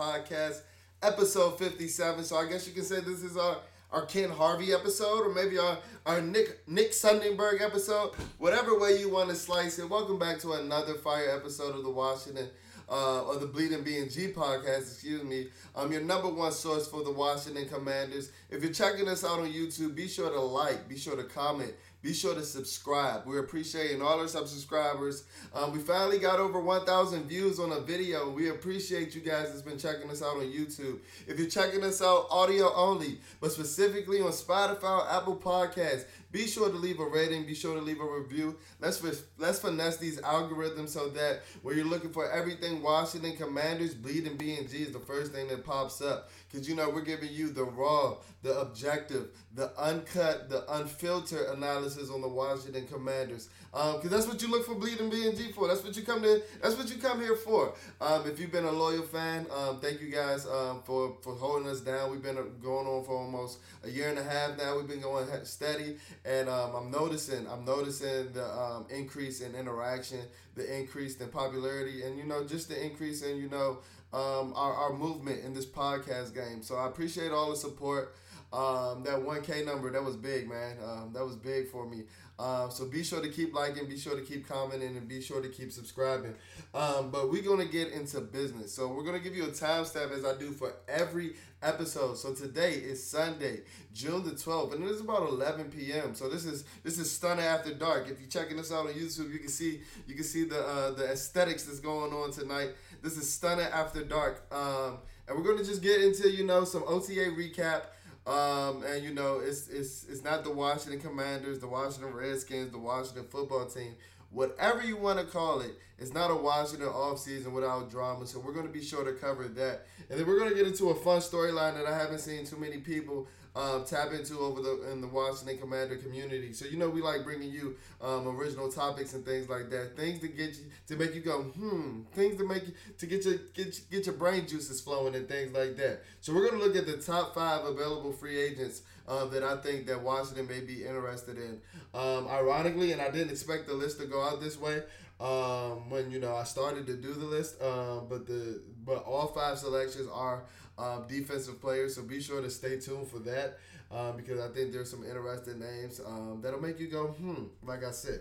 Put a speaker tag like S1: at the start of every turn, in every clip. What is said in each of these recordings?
S1: podcast, episode 57. So I guess you can say this is our, our Ken Harvey episode, or maybe our, our Nick Nick Sundberg episode. Whatever way you want to slice it. Welcome back to another fire episode of the Washington uh, or the Bleeding BNG podcast, excuse me. I'm your number one source for the Washington Commanders. If you're checking us out on YouTube, be sure to like, be sure to comment, be sure to subscribe. We're appreciating all our subscribers. Um, we finally got over 1,000 views on a video. We appreciate you guys that's been checking us out on YouTube. If you're checking us out audio only, but specifically on Spotify, Apple Podcasts, be sure to leave a rating. Be sure to leave a review. Let's let's finesse these algorithms so that when you're looking for everything Washington Commanders, Bleeding BNG is the first thing that pops up. Because you know we're giving you the raw, the objective, the uncut, the unfiltered analysis on the Washington Commanders. Because um, that's what you look for Bleeding BNG for. That's what you come to. That's what you come here for. Um, if you've been a loyal fan, um, thank you guys um, for for holding us down. We've been going on for almost a year and a half now. We've been going steady, and um, I'm noticing. I'm noticing the um, increase in interaction, the increase in popularity, and you know just the increase in you know our our movement in this podcast game. So I appreciate all the support. Um, that 1K number, that was big, man. Um, that was big for me. Um, so be sure to keep liking, be sure to keep commenting, and be sure to keep subscribing. Um, but we're going to get into business. So we're going to give you a timestamp as I do for every episode. So today is Sunday, June the 12th, and it is about 11 p.m. So this is this is Stunner After Dark. If you're checking us out on YouTube, you can see you can see the uh, the aesthetics that's going on tonight. This is Stunner After Dark, um, and we're to just get into you know some OTA recap. Um, and you know, it's it's it's not the Washington Commanders, the Washington Redskins, the Washington football team, whatever you want to call it. It's not a Washington offseason without drama. So we're going to be sure to cover that. And then we're going to get into a fun storyline that I haven't seen too many people um, tap into over the in the Washington Commander community. So you know we like bringing you um, original topics and things like that, things to get you to make you go hmm, things to make you to get your get get your brain juices flowing and things like that. So we're gonna look at the top five available free agents um, that I think that Washington may be interested in. Um, ironically, and I didn't expect the list to go out this way um, when you know I started to do the list, um, but the but all five selections are um, defensive players. So be sure to stay tuned for that um, because I think there's some interesting names um, that'll make you go, hmm, like I said.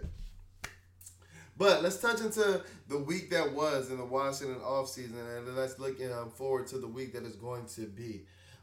S1: But let's touch into the week that was in the Washington offseason and let's look um, forward to the week that is going to be.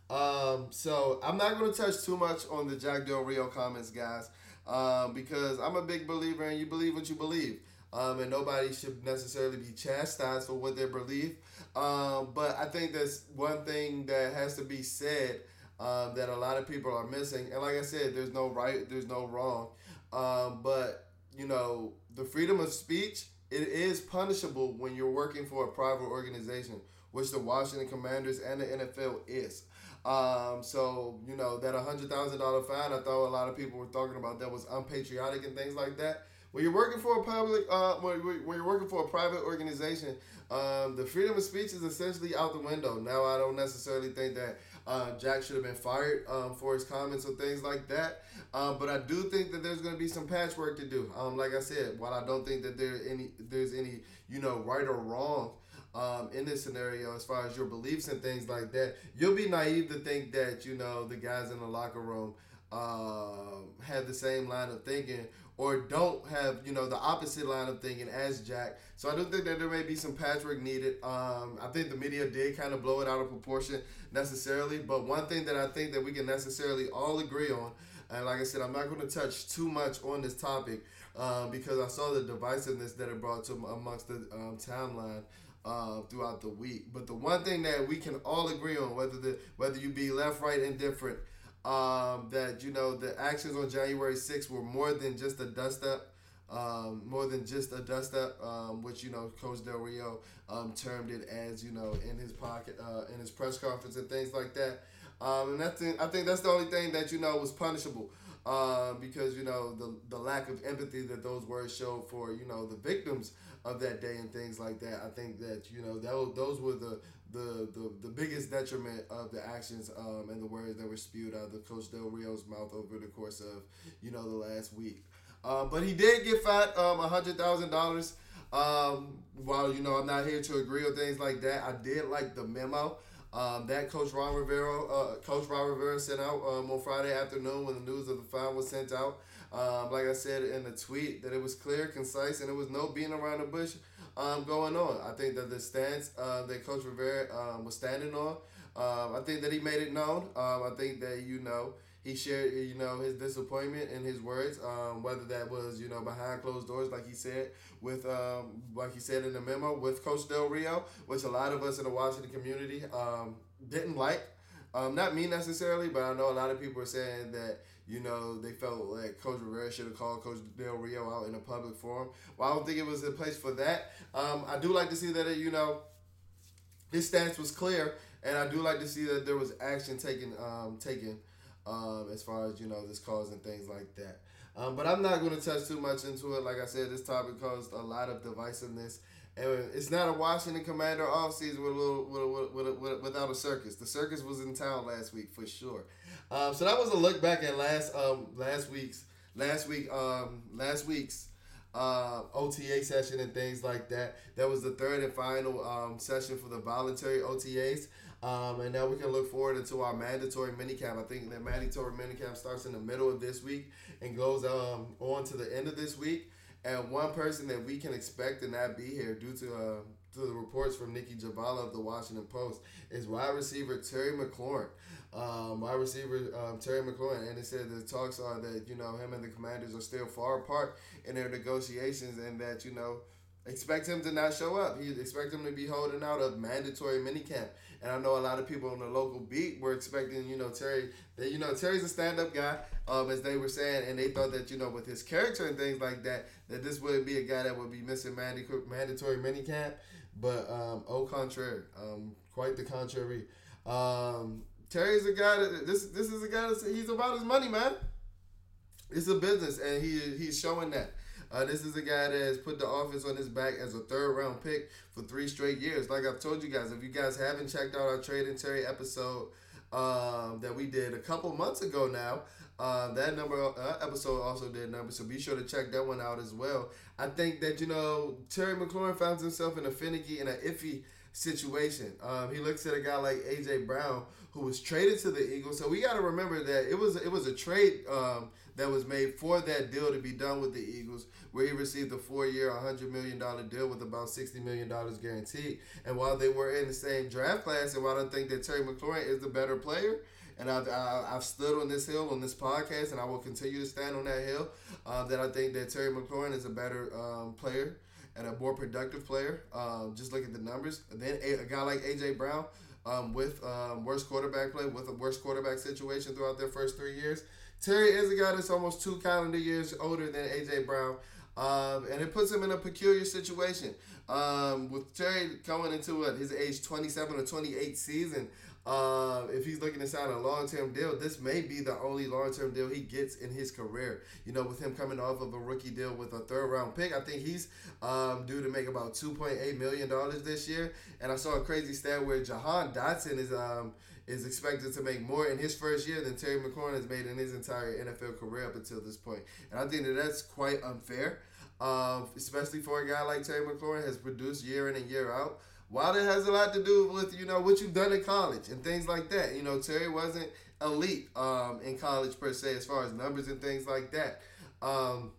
S1: Um, so I'm not going to touch too much on the Jack Del Rio comments, guys, um, because I'm a big believer and you believe what you believe. Um, and nobody should necessarily be chastised for what they believe. Um, but I think that's one thing that has to be said um, that a lot of people are missing. And like I said, there's no right, there's no wrong. Um, but you know, the freedom of speech it is punishable when you're working for a private organization, which the Washington Commanders and the NFL is. Um, so you know that hundred thousand dollar fine. I thought a lot of people were talking about that was unpatriotic and things like that. When you're working for a public, uh, when, when you're working for a private organization, um, the freedom of speech is essentially out the window. Now, I don't necessarily think that uh, Jack should have been fired um, for his comments or things like that. Um, but I do think that there's going to be some patchwork to do. Um, like I said, while I don't think that there any there's any you know right or wrong. Um, in this scenario, as far as your beliefs and things like that, you'll be naive to think that you know the guys in the locker room uh, have the same line of thinking or don't have you know the opposite line of thinking as Jack. So I do think that there may be some patchwork needed. Um, I think the media did kind of blow it out of proportion necessarily, but one thing that I think that we can necessarily all agree on, and like I said, I'm not going to touch too much on this topic uh, because I saw the divisiveness that it brought to amongst the um, timeline. Uh, throughout the week, but the one thing that we can all agree on, whether the whether you be left, right, indifferent, um, that you know the actions on January 6th were more than just a dust up. Um, more than just a dust up, um, which you know Coach Del Rio um, termed it as you know in his pocket uh, in his press conference and things like that. Um, and that's I think that's the only thing that you know was punishable uh, because you know the the lack of empathy that those words showed for you know the victims of that day and things like that. I think that you know that those were the the, the, the biggest detriment of the actions um, and the words that were spewed out of Coach Del Rio's mouth over the course of you know the last week. Uh, but he did get fat um, $100,000. Um, while, you know, I'm not here to agree with things like that, I did like the memo. Um, that Coach Ron Rivera, uh, Coach Ron Rivera sent out um, on Friday afternoon when the news of the fine was sent out. Um, like I said in the tweet, that it was clear, concise, and it was no being around the bush um, going on. I think that the stance uh, that Coach Rivera um, was standing on, um, I think that he made it known. Um, I think that you know he shared you know his disappointment in his words, um, whether that was you know behind closed doors, like he said with um, like he said in the memo with Coach Del Rio, which a lot of us in the Washington community um, didn't like. Um, not me necessarily, but I know a lot of people are saying that you know, they felt like Coach Rivera should have called Coach Del Rio out in a public forum. Well, I don't think it was a place for that. Um, I do like to see that, it, you know, his stance was clear, and I do like to see that there was action taken, um, taken um, as far as, you know, this cause and things like that. Um, but I'm not going to touch too much into it. Like I said, this topic caused a lot of divisiveness. And it's not a Washington Commander offseason with a little with, with, with, without a circus. The circus was in town last week for sure. Um, so that was a look back at last um last week's last week um last week's uh, OTA session and things like that. That was the third and final um, session for the voluntary OTAs. Um, and now we can look forward into our mandatory minicamp. I think the mandatory minicamp starts in the middle of this week and goes um, on to the end of this week. And one person that we can expect to not be here due to uh, to the reports from Nicki Jhabvala of the Washington Post is wide receiver Terry McLaurin um, receiver um, Terry McLaurin, and it said the talks are that you know him and the Commanders are still far apart in their negotiations, and that you know expect him to not show up. He expect him to be holding out a mandatory minicamp. And I know a lot of people on the local beat were expecting, you know, Terry. That you know Terry's a stand-up guy, um, as they were saying, and they thought that you know with his character and things like that, that this would be a guy that would be missing mandatory minicamp. But um, au contraire, um, quite the contrary. Um, Terry's a guy that this this is a guy that he's about his money, man. It's a business, and he he's showing that. Uh, this is a guy that has put the offense on his back as a third round pick for three straight years. Like I've told you guys, if you guys haven't checked out our Trade and Terry episode um, that we did a couple months ago now, uh, that number uh, episode also did number, so be sure to check that one out as well. I think that you know Terry McLaurin finds himself in a finicky and an iffy situation. Um, he looks at a guy like AJ Brown who was traded to the Eagles. So we got to remember that it was it was a trade um, that was made for that deal to be done with the Eagles, where he received a four-year, hundred million dollar deal with about sixty million dollars guaranteed. And while they were in the same draft class, and while I think that Terry McLaurin is the better player. And I've, I've stood on this hill on this podcast, and I will continue to stand on that hill. Uh, that I think that Terry McLaurin is a better um, player and a more productive player. Um, just look at the numbers. And then a, a guy like AJ Brown, um, with um, worst quarterback play, with a worst quarterback situation throughout their first three years. Terry is a guy that's almost two calendar years older than AJ Brown, um, and it puts him in a peculiar situation. Um, with Terry coming into what, his age 27 or 28 season, uh, if he's looking to sign a long term deal, this may be the only long term deal he gets in his career. You know, with him coming off of a rookie deal with a third round pick, I think he's um, due to make about $2.8 million this year. And I saw a crazy stat where Jahan Dotson is. Um, is expected to make more in his first year than Terry McLaurin has made in his entire NFL career up until this point. And I think that that's quite unfair, um, especially for a guy like Terry McLaurin has produced year in and year out. While it has a lot to do with you know what you've done in college and things like that. You know, Terry wasn't elite um, in college per se as far as numbers and things like that. Um,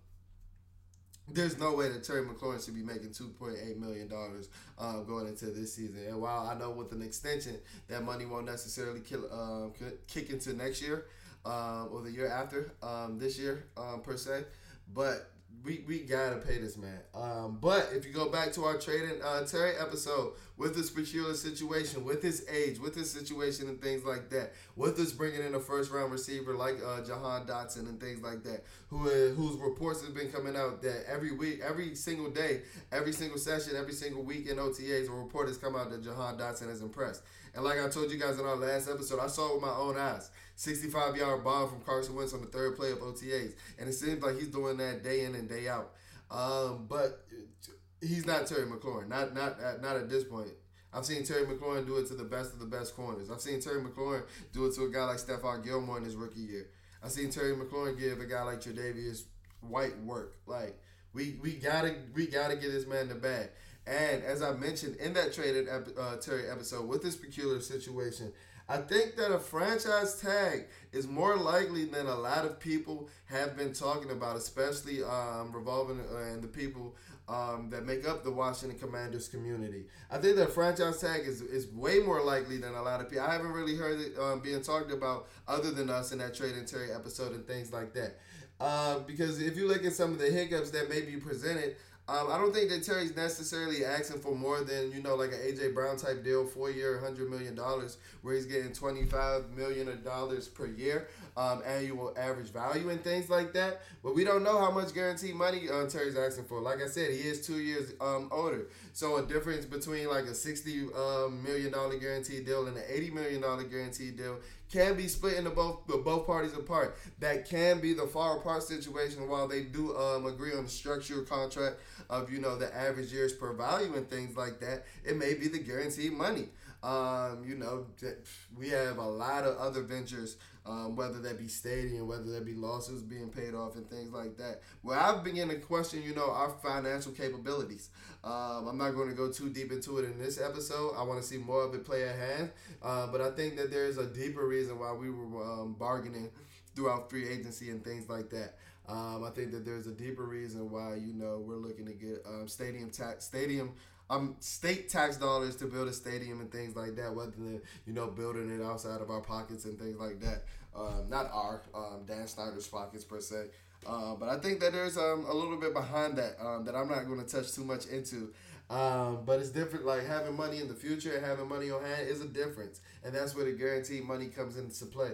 S1: there's no way that Terry McLaurin should be making two point eight million dollars um, going into this season. And while I know with an extension that money won't necessarily kill, um, kick into next year um, or the year after um, this year per se, but we, we gotta pay this man. Um, but if you go back to our trading uh, Terry episode with this particular situation, with his age, with his situation and things like that, with us bringing in a first round receiver like uh, Jahan Dotson and things like that, who uh, whose reports have been coming out that every week, every single day, every single session, every single week in OTAs, a report has come out that Jahan Dotson is impressed. And like I told you guys in our last episode, I saw it with my own eyes. 65 yard bomb from Carson Wentz on the third play of OTAs. And it seems like he's doing that day in and day out. Um, but he's not Terry McLaurin. Not not not at this point. I've seen Terry McLaurin do it to the best of the best corners. I've seen Terry McLaurin do it to a guy like Stephon Gilmore in his rookie year. I've seen Terry McLaurin give a guy like Tre'Davious White work. Like we we gotta we gotta get this man the bag. And as I mentioned in that traded uh, Terry episode with this peculiar situation, I think that a franchise tag is more likely than a lot of people have been talking about, especially um, revolving uh, and the people um, that make up the Washington Commanders community. I think that franchise tag is, is way more likely than a lot of people. I haven't really heard it um, being talked about other than us in that Trade and Terry episode and things like that. Uh, because if you look at some of the hiccups that may be presented, um, I don't think that Terry's necessarily asking for more than you know, like an AJ Brown type deal, four year, hundred million dollars, where he's getting twenty five million dollars per year, um, annual average value and things like that. But we don't know how much guaranteed money uh, Terry's asking for. Like I said, he is two years um, older, so a difference between like a sixty um, million dollar guaranteed deal and an eighty million dollar guaranteed deal can be split into both both parties apart. That can be the far apart situation while they do um, agree on the structure contract of you know the average years per value and things like that. It may be the guaranteed money. Um, you know, we have a lot of other ventures, um, whether that be stadium, whether that be lawsuits being paid off and things like that. Where I've begun to question, you know, our financial capabilities. Um, I'm not going to go too deep into it in this episode. I want to see more of it play at hand. Uh, but I think that there's a deeper reason why we were um, bargaining throughout free agency and things like that. Um, I think that there's a deeper reason why you know we're looking to get um, stadium tax stadium um state tax dollars to build a stadium and things like that, rather than you know building it outside of our pockets and things like that. Um, not our um, Dan Snyder's pockets per se. Uh, but I think that there's um, a little bit behind that um, that I'm not going to touch too much into. Um, but it's different. Like having money in the future and having money on hand is a difference, and that's where the guaranteed money comes into play.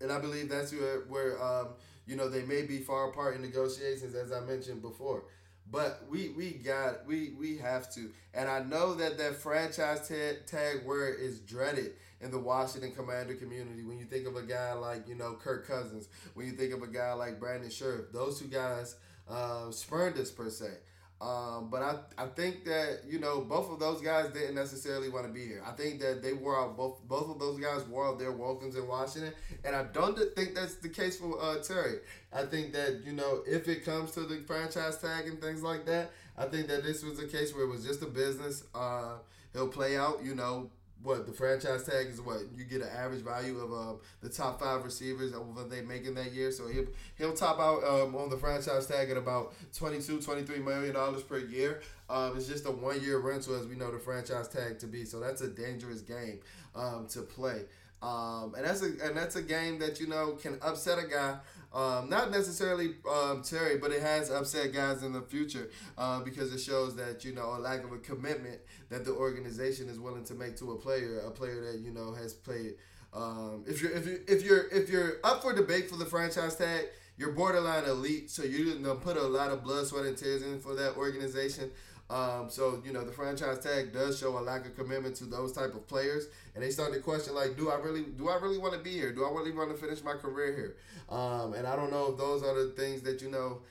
S1: And I believe that's where where um, you know, they may be far apart in negotiations, as I mentioned before. But we we got we we have to, and I know that that franchise tag, tag word is dreaded in the Washington Commander community. When you think of a guy like you know Kirk Cousins, when you think of a guy like Brandon Scherff, those two guys uh, spurned us per se. Um, but I, I think that you know both of those guys didn't necessarily want to be here. I think that they wore out both both of those guys wore out their welcomes in Washington, and I don't think that's the case for uh, Terry. I think that you know if it comes to the franchise tag and things like that, I think that this was a case where it was just a business. Uh, he'll play out, you know, what the franchise tag is what you get an average value of um, the top five receivers of what they making that year. So he'll, he'll top out um, on the franchise tag at about 22 23 million dollars per year. Um, it's just a one year rental as we know the franchise tag to be. So that's a dangerous game um, to play um, and that's a and that's a game that you know can upset a guy um, not necessarily um, Terry, but it has upset guys in the future uh, because it shows that you know a lack of a commitment that the organization is willing to make to a player, a player that you know has played. Um, if you're if you if you're if you're up for debate for the franchise tag, you're borderline elite, so you're gonna put a lot of blood, sweat, and tears in for that organization. Um, so you know the franchise tag does show a lack of commitment to those type of players, and they start to question like, do I really do I really want to be here? Do I really want to finish my career here? Um, and I don't know if those are the things that you know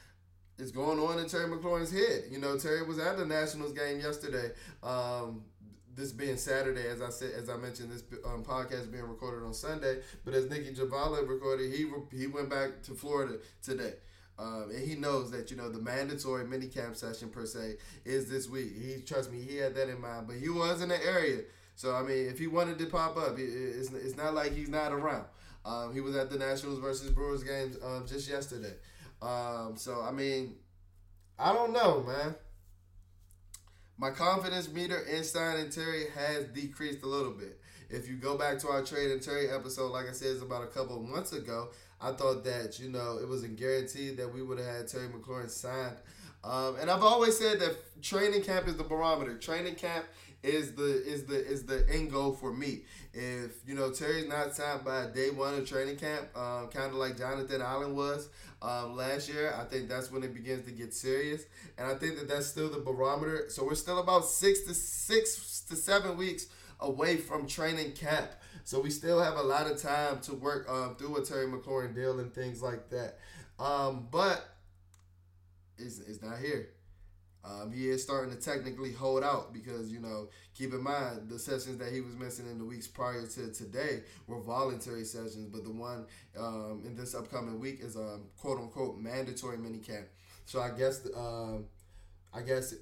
S1: is going on in Terry McLaurin's head. You know, Terry was at the Nationals game yesterday. Um, this being Saturday, as I said, as I mentioned, this um, podcast being recorded on Sunday. But as Nicki Jhabvala recorded, he he went back to Florida today. Um, and he knows that you know the mandatory minicamp session per se is this week. He trust me, he had that in mind. But he was in the area, so I mean, if he wanted to pop up, it's it's not like he's not around. Um, he was at the Nationals versus Brewers games um, just yesterday. Um, so I mean, I don't know, man. My confidence meter in Stein and Terry has decreased a little bit. If you go back to our trade and Terry episode, like I said, it's about a couple of months ago. I thought that you know it was a guarantee that we would have had Terry McLaurin signed. Um, and I've always said that training camp is the barometer. Training camp is the is the is the end goal for me. If you know Terry's not signed by day one of training camp, um, kind of like Jonathan Allen was um, last year, I think that's when it begins to get serious. And I think that that's still the barometer. So we're still about six to six to seven weeks away from training camp. So we still have a lot of time to work um, through a Terry McLaurin deal and things like that. Um, but it's, it's not here. Um, he is starting to technically hold out because, you know, keep in mind the sessions that he was missing in the weeks prior to today were voluntary sessions, but the one um, in this upcoming week is a quote unquote mandatory mini camp. So I guess, um, I guess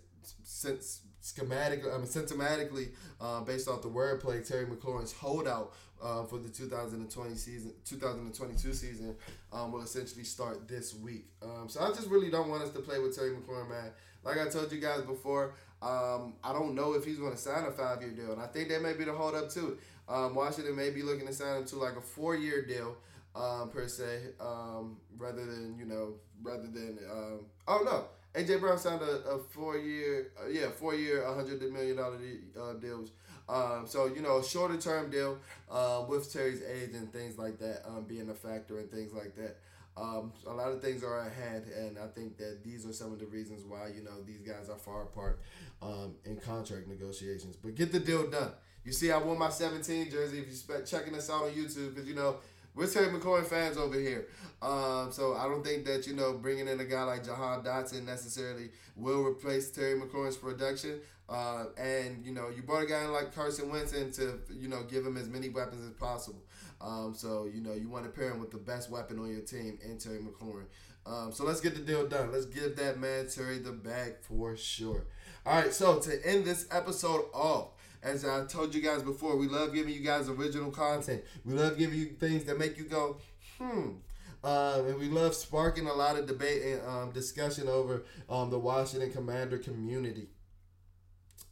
S1: since schematically, I mean, symptomatically, uh, based off the wordplay, Terry McLaurin's holdout uh, for the 2020 season, 2022 season, um, will essentially start this week. Um, so I just really don't want us to play with Terry McLaurin, man. Like I told you guys before, um, I don't know if he's going to sign a five year deal, and I think that may be the holdup too. Um, Washington may be looking to sign him to like a four year deal. Um, per se, rather than you know, rather than oh no, AJ Brown signed a, a four year, uh, yeah, four year, hundred million dollar uh, deals. Um, so you know, shorter term deal uh, with Terry's age and things like that um, being a factor and things like that. Um, a lot of things are ahead, and I think that these are some of the reasons why you know these guys are far apart um, in contract negotiations. But get the deal done. You see, I wore my 17 jersey. If you are checking us out on YouTube, because you know we're Terry McLaurin fans over here. Um, so I don't think that, you know, bringing in a guy like Jahan Dotson necessarily will replace Terry McLaurin's production. Uh, and, you know, you brought a guy like Carson Wentz in to, you know, give him as many weapons as possible. Um, so, you know, you want to pair him with the best weapon on your team in Terry McLaurin. Um, so let's get the deal done. Let's give that man Terry the bag for sure. All right, so to end this episode off, as I told you guys before, we love giving you guys original content. We love giving you things that make you go, hmm. Um, and we love sparking a lot of debate and um, discussion over um, the Washington Commander community.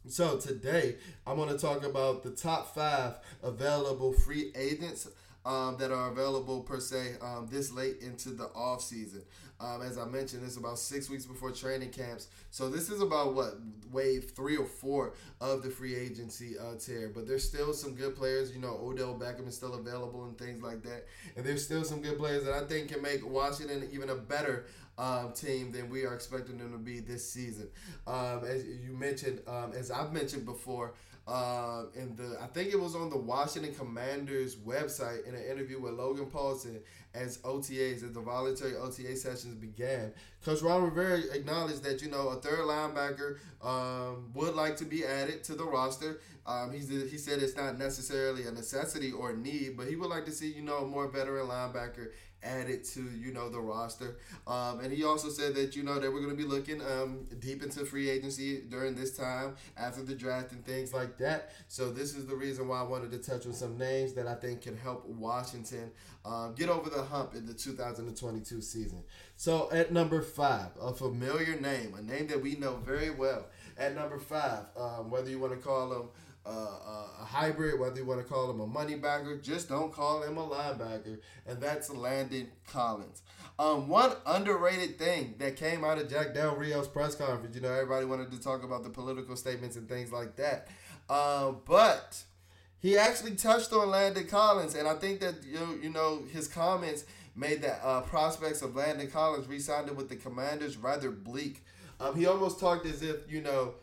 S1: So today, I'm going to talk about the top five available free agents um, that are available per se um, this late into the off season. Um, as I mentioned, it's about six weeks before training camps. So this is about what wave three or four of the free agency uh, tier. But there's still some good players. You know, Odell Beckham is still available and things like that. And there's still some good players that I think can make Washington even a better um, team than we are expecting them to be this season. Um, as you mentioned, um, as I've mentioned before, uh, in the I think it was on the Washington Commanders website in an interview with Logan Paulson as OTAs as the voluntary OTA sessions began. Coach Ron Rivera acknowledged that you know a third linebacker um, would like to be added to the roster. Um, he's, he said it's not necessarily a necessity or a need, but he would like to see you know more veteran linebacker added to you know the roster. Um, and he also said that you know they we're going to be looking um, deep into free agency during this time after the draft and things like that. So this is the reason why I wanted to touch on some names that I think can help Washington um, get over the hump in the 2022 season. So at number five, a familiar name, a name that we know very well. At number five, um, whether you want to call him uh, a hybrid, whether you want to call him a money bagger, just don't call him a linebacker, and that's Landon Collins. Um, one underrated thing that came out of Jack Del Rio's press conference, you know, everybody wanted to talk about the political statements and things like that, uh, but he actually touched on Landon Collins, and I think that you know, you know his comments made the uh, prospects of Landon Collins re-signing with the Commanders rather bleak. Um, he almost talked as if you know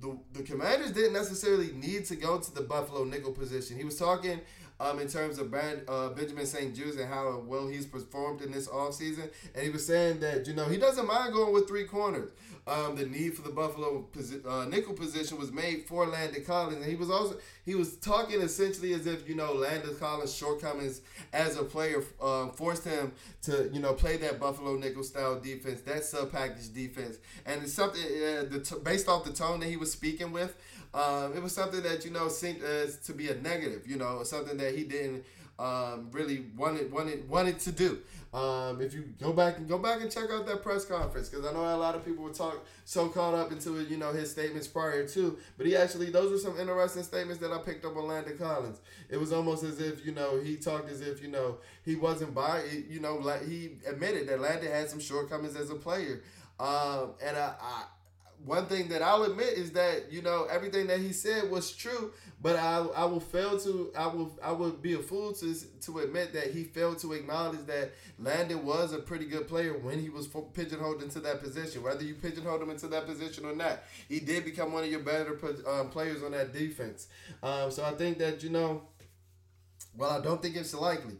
S1: the the Commanders didn't necessarily need to go to the Buffalo nickel position. He was talking um, in terms of Brand, uh, Benjamin St-Juste and how well he's performed in this offseason. And he was saying that, you know, he doesn't mind going with three corners. Um, the need for the Buffalo posi- uh, nickel position was made for Landon Collins. And he was also, he was talking essentially as if, you know, Landon Collins' shortcomings as a player um, forced him to, you know, play that Buffalo nickel style defense, that sub package defense. And it's something, uh, the t- based off the tone that he was speaking with, um, it was something that you know seemed to be a negative. You know, something that he didn't um, really wanted wanted wanted to do. Um, if you go back and go back and check out that press conference, because I know a lot of people were talk so caught up into you know his statements prior to, but he actually those were some interesting statements that I picked up on Landon Collins. It was almost as if you know he talked as if you know he wasn't by you know like he admitted that Landon had some shortcomings as a player, um, and I, I one thing that I'll admit is that you know everything that he said was true, but I I will fail to I will I would be a fool to to admit that he failed to acknowledge that Landon was a pretty good player when he was pigeonholed into that position. Whether you pigeonholed him into that position or not, he did become one of your better um, players on that defense. Um, so I think that you know, well, I don't think it's likely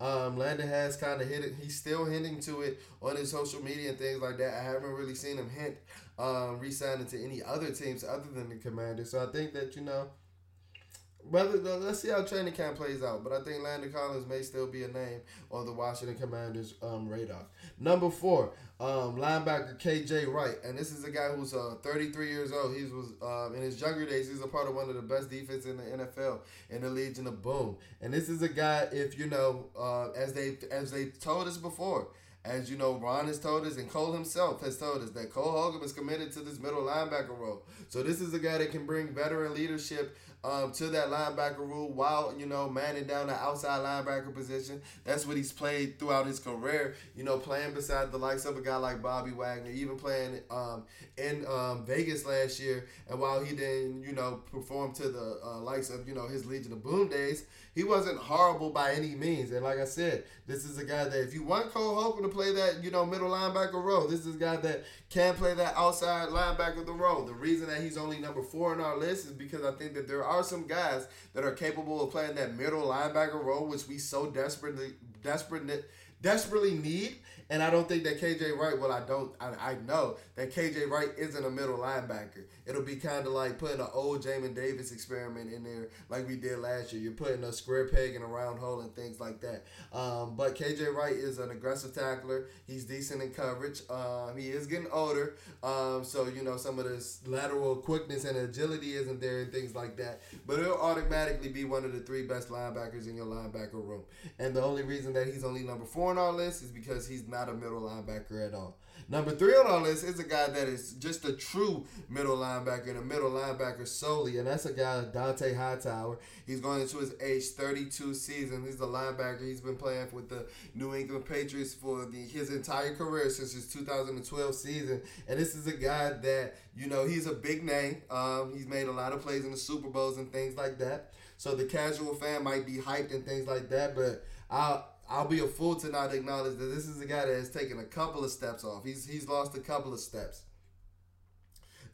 S1: Um, Landon has kind of hit it. He's still hinting to it on his social media and things like that. I haven't really seen him hint um, re-signing to any other teams other than the Commanders. So I think that you know whether let's see how training camp plays out, but I think Landon Collins may still be a name on the Washington Commanders um, radar. Number four, um, linebacker KJ Wright, and this is a guy who's uh, 33 years old. He was um, in his younger days. He's a part of one of the best defense in the NFL in the Legion of Boom. And this is a guy, if you know, uh, as they as they told us before. As you know, Ron has told us, and Cole himself has told us that Cole Holcomb is committed to this middle linebacker role. So this is a guy that can bring veteran leadership um, to that linebacker role while, you know, manning down the outside linebacker position. That's what he's played throughout his career, you know, playing beside the likes of a guy like Bobby Wagner, even playing um, in um, Vegas last year. And while he didn't, you know, perform to the uh, likes of, you know, his Legion of Boom days, he wasn't horrible by any means. And like I said, this is a guy that if you want Cole Holcomb to play that, you know, middle linebacker role, this is a guy that can play that outside linebacker the role. The reason that he's only number four on our list is because I think that there are some guys that are capable of playing that middle linebacker role, which we so desperately desperate desperately need. And I don't think that KJ Wright, well, I don't, I, I know that KJ Wright isn't a middle linebacker. It'll be kind of like putting an old Jamin Davis experiment in there, like we did last year. You're putting a square peg in a round hole and things like that. Um, but KJ Wright is an aggressive tackler. He's decent in coverage. Um, he is getting older. Um, so, you know, some of this lateral quickness and agility isn't there and things like that. But he'll automatically be one of the three best linebackers in your linebacker room. And the only reason that he's only number four on our list is because he's not a middle linebacker at all. Number three on our list is a guy that is just a true middle linebacker and a middle linebacker solely, and that's a guy, Dont'a Hightower. He's going into his age 32 season. He's the linebacker. He's been playing with the New England Patriots for the, his entire career since his 2012 season. And this is a guy that, you know, he's a big name. Um, he's made a lot of plays in the Super Bowls and things like that. So the casual fan might be hyped and things like that, but I I'll be a fool to not acknowledge that this is a guy that has taken a couple of steps off. He's he's lost a couple of steps.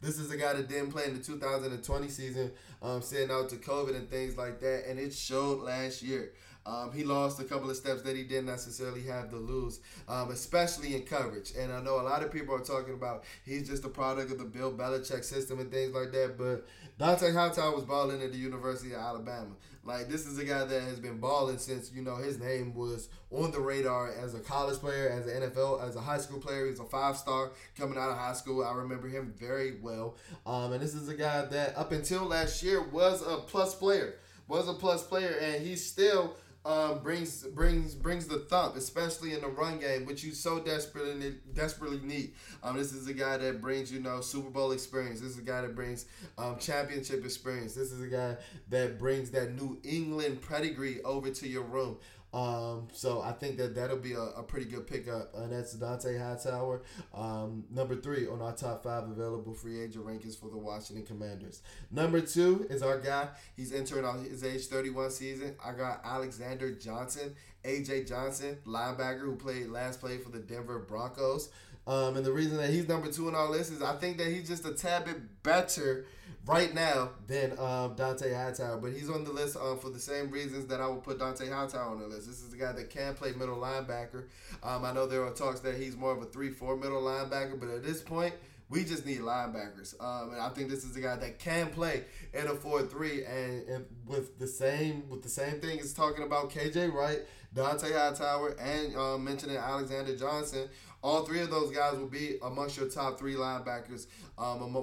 S1: This is a guy that didn't play in the 2020 season, um, sitting out to COVID and things like that, and it showed last year. Um, he lost a couple of steps that he didn't necessarily have to lose, um, especially in coverage. And I know a lot of people are talking about he's just a product of the Bill Belichick system and things like that. But Dont'a Hightower was balling at the University of Alabama. Like this is a guy that has been balling since you know his name was on the radar as a college player, as an NFL, as a high school player. He's a five star coming out of high school. I remember him very well. Um, and this is a guy that up until last year was a plus player, was a plus player, and he's still um, brings brings brings the thump, especially in the run game, which you so desperately desperately need. Um, this is a guy that brings you know Super Bowl experience. This is a guy that brings um, championship experience. This is a guy that brings that New England pedigree over to your room. Um, so I think that that'll be a, a pretty good pickup, and that's Dont'a Hightower. Um, number three on our top five available free agent rankings for the Washington Commanders. Number two is our guy. He's entering on his age 31 season. I got Alexander Johnson, AJ Johnson, linebacker who played last play for the Denver Broncos. Um, and the reason that he's number two on our list is I think that he's just a tad bit better right now than um, Dont'a Hightower, but he's on the list um, for the same reasons that I would put Dont'a Hightower on the list. This is the guy that can play middle linebacker. Um, I know there are talks that he's more of a three-four middle linebacker, but at this point, we just need linebackers. Um, and I think this is the guy that can play in a four-three, and, and with the same with the same thing as talking about KJ Wright, Dont'a Hightower, and um, mentioning Alexander Johnson all three of those guys will be amongst your top three linebackers um,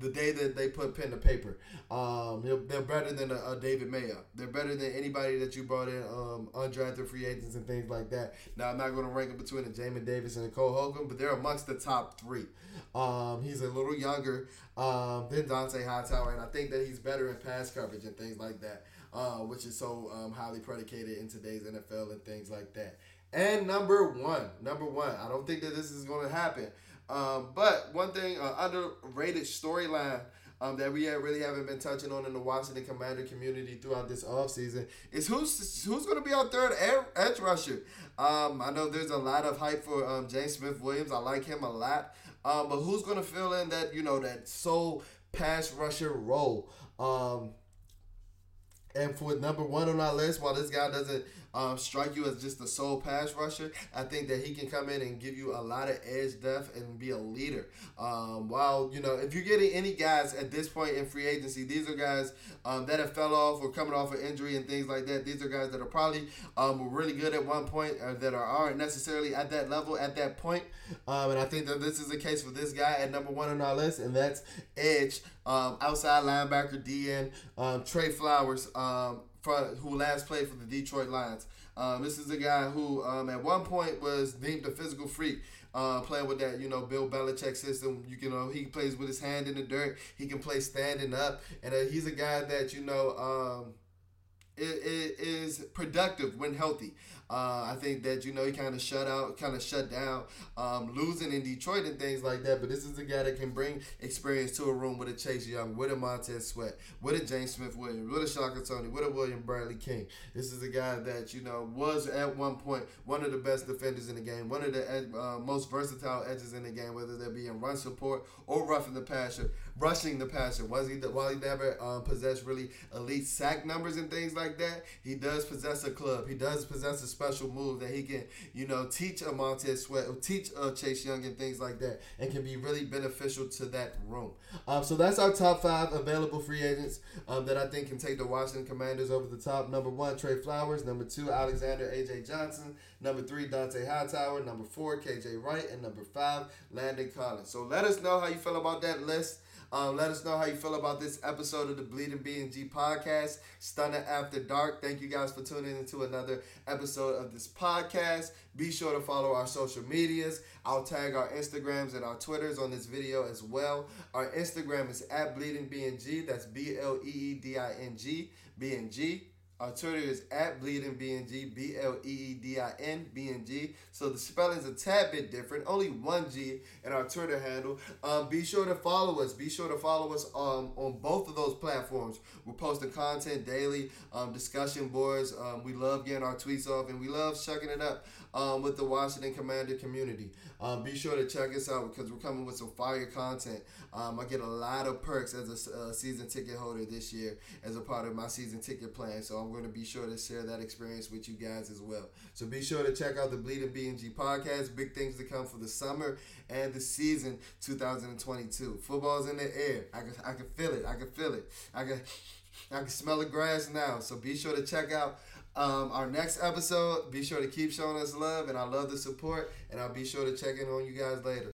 S1: the day that they put pen to paper. Um, they're better than a, a, David Mayo. They're better than anybody that you brought in um, undrafted free agents and things like that. Now, I'm not going to rank them between a Jamin Davis and a Cole Holcomb, but they're amongst the top three. Um, he's a little younger um, than Dont'a Hightower, and I think that he's better in pass coverage and things like that, uh, which is so um, highly predicated in today's NFL and things like that. And number one, number one, I don't think that this is going to happen. Um, but one thing, uh, underrated storyline um, that we really haven't been touching on in the Washington Commander community throughout this offseason is who's who's going to be our third edge rusher. Um, I know there's a lot of hype for um, James Smith Williams. I like him a lot. Um, but who's going to fill in that you know that sole pass rusher role? Um, and for number one on our list, while this guy doesn't um, strike you as just a sole pass rusher. I think that he can come in and give you a lot of edge depth and be a leader. Um, while you know, if you're getting any guys at this point in free agency, these are guys um, that have fell off or coming off of injury and things like that. These are guys that are probably um, really good at one point or that are, aren't necessarily at that level at that point. Um, and I think that this is the case for this guy at number one on our list, and that's edge, um, outside linebacker, DN, um, Trey Flowers, um, who last played for the Detroit Lions. Um, this is a guy who um, at one point was deemed a physical freak. Uh, playing with that, you know, Bill Belichick system. You, you know, he plays with his hand in the dirt. He can play standing up, and uh, he's a guy that you know um, is productive when healthy. Uh, I think that you know he kind of shut out, kind of shut down, um, losing in Detroit and things like that. But this is a guy that can bring experience to a room with a Chase Young, with a Montez Sweat, with a James Smith Williams, with a Shaka Toney, with a William Bradley King. This is a guy that you know was at one point one of the best defenders in the game, one of the uh, most versatile edges in the game, whether that be in run support or roughing the passer, rushing the passer. Was he while he never um, possessed really elite sack numbers and things like that, he does possess a club. He does possess a special move that he can, you know, teach a Montez Sweat or teach a Chase Young and things like that, and can be really beneficial to that room. Um, so that's our top five available free agents um, that I think can take the Washington Commanders over the top. Number one, Trey Flowers. Number two, Alexander AJ Johnson. Number three, Dont'a Hightower. Number four, KJ Wright, and number five, Landon Collins. So let us know how you feel about that list. Um, let us know how you feel about this episode of the Bleeding B and G podcast, Stunner After Dark. Thank you guys for tuning into another episode of this podcast. Be sure to follow our social medias. I'll tag our Instagrams and our Twitters on this video as well. Our Instagram is at Bleeding B and G. That's B L E E D I N G B and G. Our Twitter is at Bleeding BNG, B L E E D I N B N G. So the spelling's a tad bit different, only one G in our Twitter handle. Um, be sure to follow us. Be sure to follow us um, on both of those platforms. We're posting content daily, um, discussion boards. Um, we love getting our tweets off and we love checking it up um, with the Washington Commander community. Um, be sure to check us out because we're coming with some fire content. Um, I get a lot of perks as a uh, season ticket holder this year as a part of my season ticket plan. So I'm going to be sure to share that experience with you guys as well. So be sure to check out the Bleeding BNG podcast. Big things to come for the summer and the season 2022. Football's in the air. I can, I can feel it. I can feel it. I can. I can smell the grass now. So be sure to check out um, our next episode, be sure to keep showing us love, and I love the support. And I'll be sure to check in on you guys later.